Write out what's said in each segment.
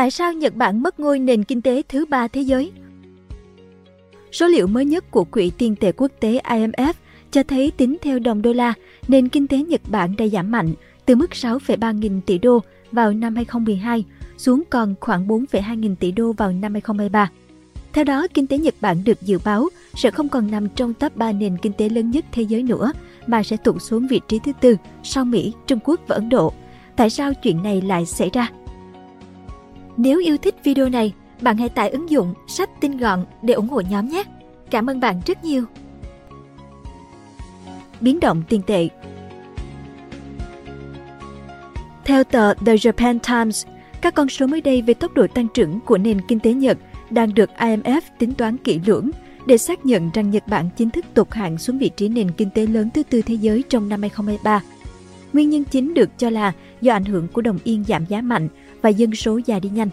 Tại sao Nhật Bản mất ngôi nền kinh tế thứ ba thế giới? Số liệu mới nhất của Quỹ tiền tệ quốc tế IMF cho thấy tính theo đồng đô la, nền kinh tế Nhật Bản đã giảm mạnh từ mức 6,3 nghìn tỷ đô vào năm 2012 xuống còn khoảng 4,2 nghìn tỷ đô vào năm 2023. Theo đó, kinh tế Nhật Bản được dự báo sẽ không còn nằm trong top 3 nền kinh tế lớn nhất thế giới nữa, mà sẽ tụt xuống vị trí thứ tư sau Mỹ, Trung Quốc và Ấn Độ. Tại sao chuyện này lại xảy ra? Nếu yêu thích video này, bạn hãy tải ứng dụng sách tin gọn để ủng hộ nhóm nhé. Cảm ơn bạn rất nhiều. Biến động tiền tệ Theo tờ The Japan Times, các con số mới đây về tốc độ tăng trưởng của nền kinh tế Nhật đang được IMF tính toán kỹ lưỡng để xác nhận rằng Nhật Bản chính thức tụt hạng xuống vị trí nền kinh tế lớn thứ tư thế giới trong năm 2023. Nguyên nhân chính được cho là do ảnh hưởng của đồng yên giảm giá mạnh và dân số già đi nhanh.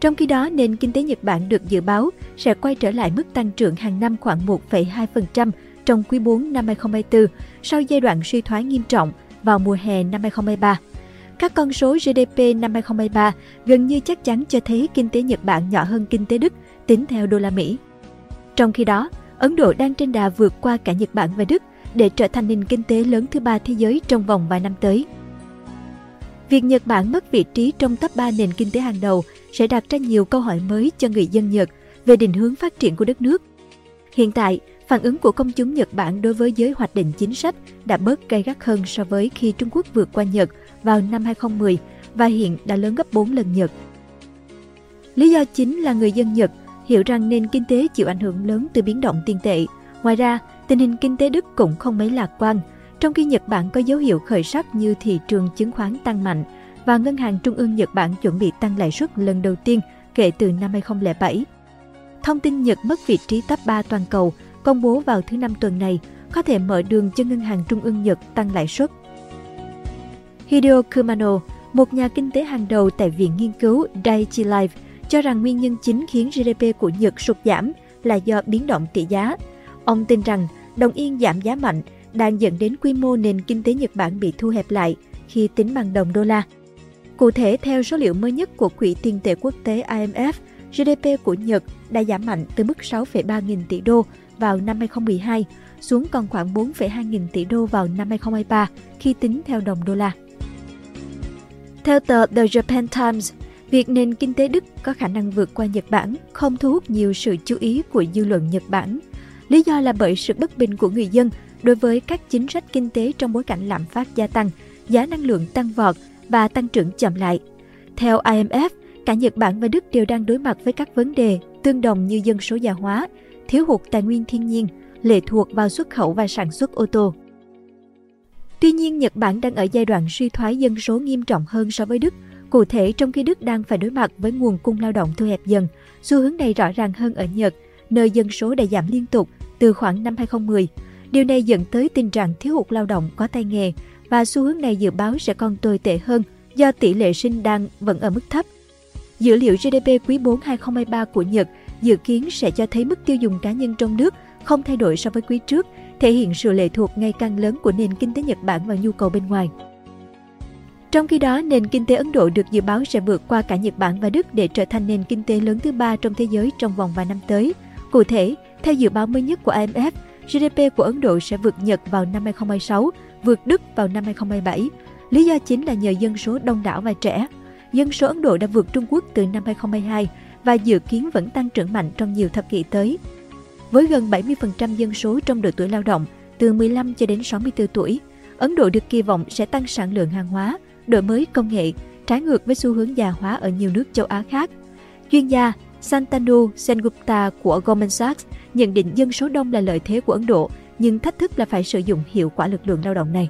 Trong khi đó, nền kinh tế Nhật Bản được dự báo sẽ quay trở lại mức tăng trưởng hàng năm khoảng 1,2% trong quý 4 năm 2024 sau giai đoạn suy thoái nghiêm trọng vào mùa hè năm 2023. Các con số GDP năm 2023 gần như chắc chắn cho thấy kinh tế Nhật Bản nhỏ hơn kinh tế Đức tính theo đô la Mỹ. Trong khi đó, Ấn Độ đang trên đà vượt qua cả Nhật Bản và Đức để trở thành nền kinh tế lớn thứ ba thế giới trong vòng vài năm tới. Việc Nhật Bản mất vị trí trong top 3 nền kinh tế hàng đầu sẽ đặt ra nhiều câu hỏi mới cho người dân Nhật về định hướng phát triển của đất nước. Hiện tại, phản ứng của công chúng Nhật Bản đối với giới hoạch định chính sách đã bớt gay gắt hơn so với khi Trung Quốc vượt qua Nhật vào năm 2010 và hiện đã lớn gấp 4 lần Nhật. Lý do chính là người dân Nhật hiểu rằng nền kinh tế chịu ảnh hưởng lớn từ biến động tiền tệ. Ngoài ra, tình hình kinh tế Đức cũng không mấy lạc quan, trong khi Nhật Bản có dấu hiệu khởi sắc như thị trường chứng khoán tăng mạnh và Ngân hàng Trung ương Nhật Bản chuẩn bị tăng lãi suất lần đầu tiên kể từ năm 2007. Thông tin Nhật mất vị trí top 3 toàn cầu công bố vào thứ năm tuần này có thể mở đường cho Ngân hàng Trung ương Nhật tăng lãi suất. Hideo Kumano, một nhà kinh tế hàng đầu tại Viện Nghiên cứu Daiichi Life, cho rằng nguyên nhân chính khiến GDP của Nhật sụt giảm là do biến động tỷ giá. Ông tin rằng đồng yên giảm giá mạnh đang dẫn đến quy mô nền kinh tế Nhật Bản bị thu hẹp lại khi tính bằng đồng đô la. Cụ thể, theo số liệu mới nhất của Quỹ tiền tệ quốc tế IMF, GDP của Nhật đã giảm mạnh từ mức 6,3 nghìn tỷ đô vào năm 2012 xuống còn khoảng 4,2 nghìn tỷ đô vào năm 2023 khi tính theo đồng đô la. Theo tờ The Japan Times, việc nền kinh tế Đức có khả năng vượt qua Nhật Bản không thu hút nhiều sự chú ý của dư luận Nhật Bản. Lý do là bởi sự bất bình của người dân đối với các chính sách kinh tế trong bối cảnh lạm phát gia tăng, giá năng lượng tăng vọt và tăng trưởng chậm lại. Theo IMF, cả Nhật Bản và Đức đều đang đối mặt với các vấn đề tương đồng như dân số già hóa, thiếu hụt tài nguyên thiên nhiên, lệ thuộc vào xuất khẩu và sản xuất ô tô. Tuy nhiên, Nhật Bản đang ở giai đoạn suy thoái dân số nghiêm trọng hơn so với Đức. Cụ thể, trong khi Đức đang phải đối mặt với nguồn cung lao động thu hẹp dần, xu hướng này rõ ràng hơn ở Nhật, nơi dân số đã giảm liên tục từ khoảng năm 2010. Điều này dẫn tới tình trạng thiếu hụt lao động có tay nghề và xu hướng này dự báo sẽ còn tồi tệ hơn do tỷ lệ sinh đang vẫn ở mức thấp. Dữ liệu GDP quý 4 2023 của Nhật dự kiến sẽ cho thấy mức tiêu dùng cá nhân trong nước không thay đổi so với quý trước, thể hiện sự lệ thuộc ngày càng lớn của nền kinh tế Nhật Bản vào nhu cầu bên ngoài. Trong khi đó, nền kinh tế Ấn Độ được dự báo sẽ vượt qua cả Nhật Bản và Đức để trở thành nền kinh tế lớn thứ ba trong thế giới trong vòng vài năm tới. Cụ thể, theo dự báo mới nhất của IMF, GDP của Ấn Độ sẽ vượt Nhật vào năm 2026, vượt Đức vào năm 2027. Lý do chính là nhờ dân số đông đảo và trẻ. Dân số Ấn Độ đã vượt Trung Quốc từ năm 2022 và dự kiến vẫn tăng trưởng mạnh trong nhiều thập kỷ tới. Với gần 70% dân số trong độ tuổi lao động, từ 15 cho đến 64 tuổi, Ấn Độ được kỳ vọng sẽ tăng sản lượng hàng hóa, đổi mới công nghệ, trái ngược với xu hướng già hóa ở nhiều nước châu Á khác. Chuyên gia Santanu Sengupta của Goldman Sachs nhận định dân số đông là lợi thế của Ấn Độ, nhưng thách thức là phải sử dụng hiệu quả lực lượng lao động này.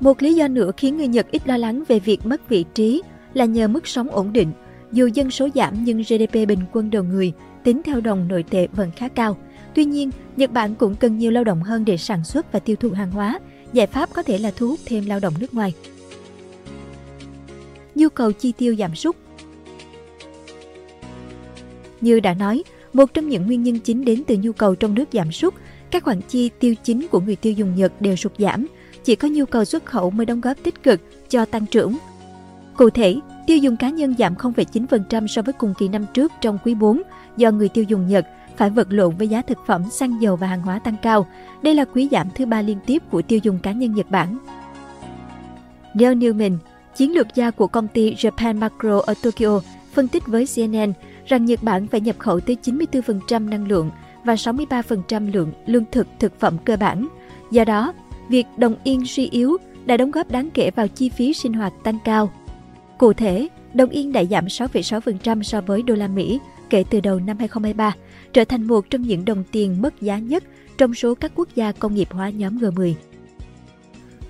Một lý do nữa khiến người Nhật ít lo lắng về việc mất vị trí là nhờ mức sống ổn định. Dù dân số giảm nhưng GDP bình quân đầu người tính theo đồng nội tệ vẫn khá cao. Tuy nhiên, Nhật Bản cũng cần nhiều lao động hơn để sản xuất và tiêu thụ hàng hóa. Giải pháp có thể là thu hút thêm lao động nước ngoài. Nhu cầu chi tiêu giảm sút như đã nói, một trong những nguyên nhân chính đến từ nhu cầu trong nước giảm sút, các khoản chi tiêu chính của người tiêu dùng Nhật đều sụt giảm, chỉ có nhu cầu xuất khẩu mới đóng góp tích cực cho tăng trưởng. Cụ thể, Tiêu dùng cá nhân giảm 0,9% so với cùng kỳ năm trước trong quý 4 do người tiêu dùng Nhật phải vật lộn với giá thực phẩm, xăng dầu và hàng hóa tăng cao. Đây là quý giảm thứ ba liên tiếp của tiêu dùng cá nhân Nhật Bản. Neil Newman, chiến lược gia của công ty Japan Macro ở Tokyo, phân tích với CNN rằng Nhật Bản phải nhập khẩu tới 94% năng lượng và 63% lượng lương thực thực phẩm cơ bản. Do đó, việc đồng yên suy yếu đã đóng góp đáng kể vào chi phí sinh hoạt tăng cao. Cụ thể, đồng yên đã giảm 6,6% so với đô la Mỹ kể từ đầu năm 2023, trở thành một trong những đồng tiền mất giá nhất trong số các quốc gia công nghiệp hóa nhóm G10.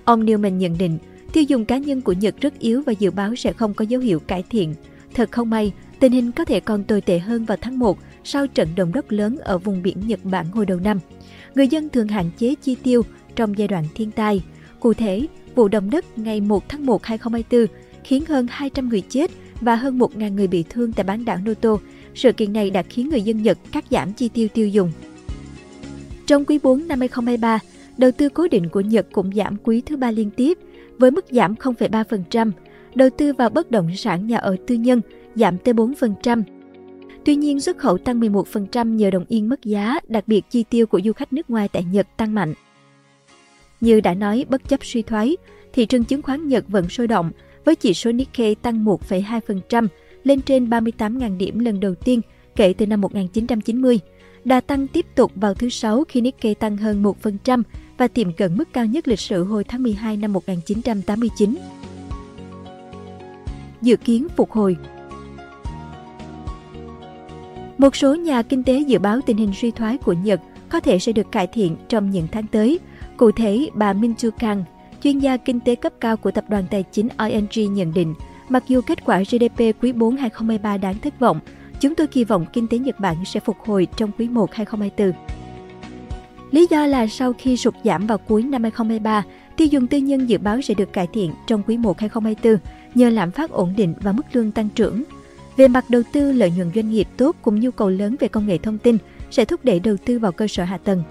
Ông Newman nhận định, tiêu dùng cá nhân của Nhật rất yếu và dự báo sẽ không có dấu hiệu cải thiện. Thật không may, tình hình có thể còn tồi tệ hơn vào tháng 1 sau trận động đất lớn ở vùng biển Nhật Bản hồi đầu năm. Người dân thường hạn chế chi tiêu trong giai đoạn thiên tai. Cụ thể, vụ động đất ngày 1 tháng 1 2024 khiến hơn 200 người chết và hơn 1.000 người bị thương tại bán đảo Noto. Sự kiện này đã khiến người dân Nhật cắt giảm chi tiêu tiêu dùng. Trong quý 4 năm 2023, đầu tư cố định của Nhật cũng giảm quý thứ ba liên tiếp với mức giảm 0,3%. Đầu tư vào bất động sản nhà ở tư nhân giảm tới 4%. Tuy nhiên, xuất khẩu tăng 11% nhờ đồng yên mất giá, đặc biệt chi tiêu của du khách nước ngoài tại Nhật tăng mạnh. Như đã nói, bất chấp suy thoái, thị trường chứng khoán Nhật vẫn sôi động, với chỉ số Nikkei tăng 1,2% lên trên 38.000 điểm lần đầu tiên kể từ năm 1990. Đà tăng tiếp tục vào thứ Sáu khi Nikkei tăng hơn 1% và tiệm cận mức cao nhất lịch sử hồi tháng 12 năm 1989. Dự kiến phục hồi một số nhà kinh tế dự báo tình hình suy thoái của Nhật có thể sẽ được cải thiện trong những tháng tới. Cụ thể, bà Min Chu Kang, chuyên gia kinh tế cấp cao của tập đoàn tài chính ING nhận định, mặc dù kết quả GDP quý 4 2023 đáng thất vọng, chúng tôi kỳ vọng kinh tế Nhật Bản sẽ phục hồi trong quý 1 2024. Lý do là sau khi sụt giảm vào cuối năm 2023, tiêu dùng tư nhân dự báo sẽ được cải thiện trong quý 1 2024 nhờ lạm phát ổn định và mức lương tăng trưởng. Về mặt đầu tư, lợi nhuận doanh nghiệp tốt cùng nhu cầu lớn về công nghệ thông tin sẽ thúc đẩy đầu tư vào cơ sở hạ tầng.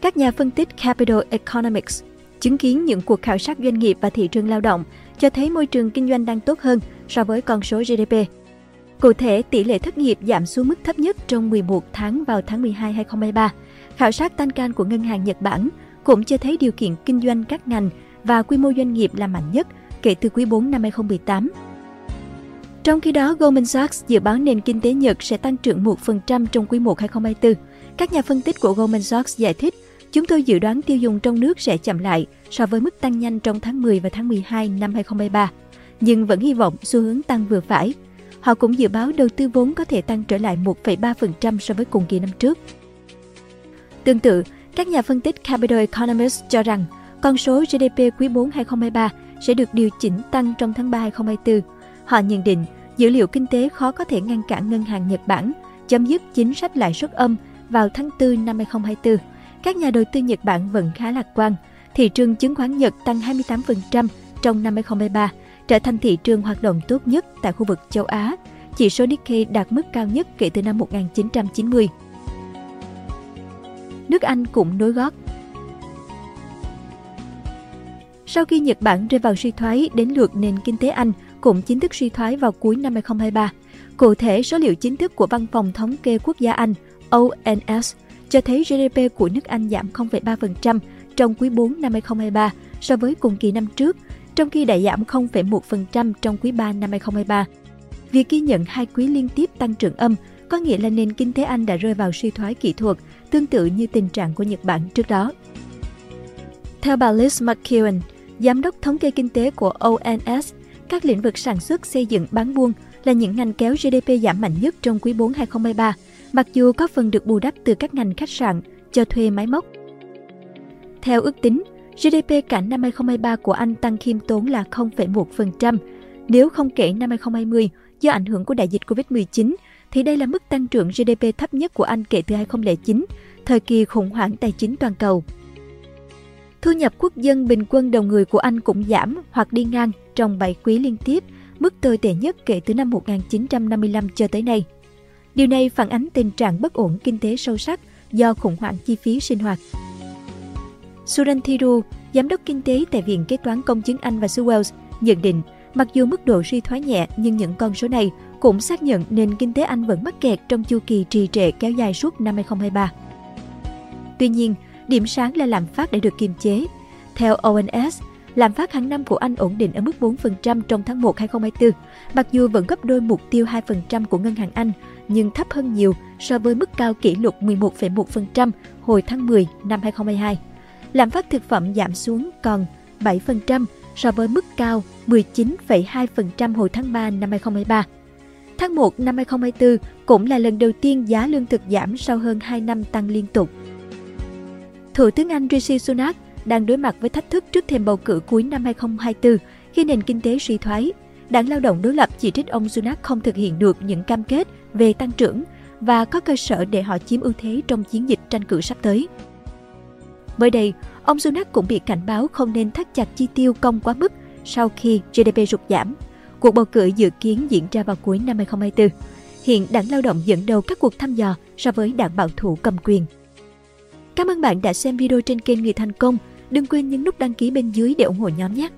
Các nhà phân tích Capital Economics chứng kiến những cuộc khảo sát doanh nghiệp và thị trường lao động cho thấy môi trường kinh doanh đang tốt hơn so với con số GDP. Cụ thể, tỷ lệ thất nghiệp giảm xuống mức thấp nhất trong 11 tháng vào tháng 12 2023. Khảo sát Tankan của Ngân hàng Nhật Bản cũng cho thấy điều kiện kinh doanh các ngành và quy mô doanh nghiệp là mạnh nhất kể từ quý 4 năm 2018. Trong khi đó, Goldman Sachs dự báo nền kinh tế Nhật sẽ tăng trưởng 1% trong quý 1 2024. Các nhà phân tích của Goldman Sachs giải thích, chúng tôi dự đoán tiêu dùng trong nước sẽ chậm lại so với mức tăng nhanh trong tháng 10 và tháng 12 năm 2023, nhưng vẫn hy vọng xu hướng tăng vừa phải. Họ cũng dự báo đầu tư vốn có thể tăng trở lại 1,3% so với cùng kỳ năm trước. Tương tự, các nhà phân tích Capital Economists cho rằng con số GDP quý 4 2023 sẽ được điều chỉnh tăng trong tháng 3 2024. Họ nhận định dữ liệu kinh tế khó có thể ngăn cản ngân hàng Nhật Bản chấm dứt chính sách lãi suất âm vào tháng 4 năm 2024. Các nhà đầu tư Nhật Bản vẫn khá lạc quan. Thị trường chứng khoán Nhật tăng 28% trong năm 2023, trở thành thị trường hoạt động tốt nhất tại khu vực châu Á. Chỉ số Nikkei đạt mức cao nhất kể từ năm 1990 nước Anh cũng nối gót. Sau khi Nhật Bản rơi vào suy thoái, đến lượt nền kinh tế Anh cũng chính thức suy thoái vào cuối năm 2023. Cụ thể, số liệu chính thức của Văn phòng Thống kê Quốc gia Anh ONS cho thấy GDP của nước Anh giảm 0,3% trong quý 4 năm 2023 so với cùng kỳ năm trước, trong khi đã giảm 0,1% trong quý 3 năm 2023. Việc ghi nhận hai quý liên tiếp tăng trưởng âm có nghĩa là nền kinh tế Anh đã rơi vào suy thoái kỹ thuật tương tự như tình trạng của Nhật Bản trước đó. Theo bà Liz McKeown, Giám đốc thống kê kinh tế của ONS, các lĩnh vực sản xuất, xây dựng, bán buôn là những ngành kéo GDP giảm mạnh nhất trong quý 4 2023, mặc dù có phần được bù đắp từ các ngành khách sạn, cho thuê máy móc. Theo ước tính, GDP cả năm 2023 của Anh tăng khiêm tốn là 0,1%. Nếu không kể năm 2020 do ảnh hưởng của đại dịch Covid-19 thì đây là mức tăng trưởng GDP thấp nhất của Anh kể từ 2009, thời kỳ khủng hoảng tài chính toàn cầu. Thu nhập quốc dân bình quân đầu người của Anh cũng giảm hoặc đi ngang trong 7 quý liên tiếp, mức tồi tệ nhất kể từ năm 1955 cho tới nay. Điều này phản ánh tình trạng bất ổn kinh tế sâu sắc do khủng hoảng chi phí sinh hoạt. Suran Thiru, giám đốc kinh tế tại Viện Kế toán Công chứng Anh và xứ Wales, nhận định Mặc dù mức độ suy thoái nhẹ nhưng những con số này cũng xác nhận nền kinh tế Anh vẫn mắc kẹt trong chu kỳ trì trệ kéo dài suốt năm 2023. Tuy nhiên, điểm sáng là lạm phát đã được kiềm chế. Theo ONS, lạm phát hàng năm của Anh ổn định ở mức 4% trong tháng 1 2024, mặc dù vẫn gấp đôi mục tiêu 2% của Ngân hàng Anh, nhưng thấp hơn nhiều so với mức cao kỷ lục 11,1% hồi tháng 10 năm 2022. Lạm phát thực phẩm giảm xuống còn 7% so với mức cao 19,2% hồi tháng 3 năm 2023. Tháng 1 năm 2024 cũng là lần đầu tiên giá lương thực giảm sau hơn 2 năm tăng liên tục. Thủ tướng Anh Rishi Sunak đang đối mặt với thách thức trước thềm bầu cử cuối năm 2024 khi nền kinh tế suy thoái. Đảng Lao động đối lập chỉ trích ông Sunak không thực hiện được những cam kết về tăng trưởng và có cơ sở để họ chiếm ưu thế trong chiến dịch tranh cử sắp tới. Mới đây, ông Sunak cũng bị cảnh báo không nên thắt chặt chi tiêu công quá mức sau khi GDP sụt giảm. Cuộc bầu cử dự kiến diễn ra vào cuối năm 2024. Hiện đảng lao động dẫn đầu các cuộc thăm dò so với đảng bảo thủ cầm quyền. Cảm ơn bạn đã xem video trên kênh Người Thành Công. Đừng quên nhấn nút đăng ký bên dưới để ủng hộ nhóm nhé!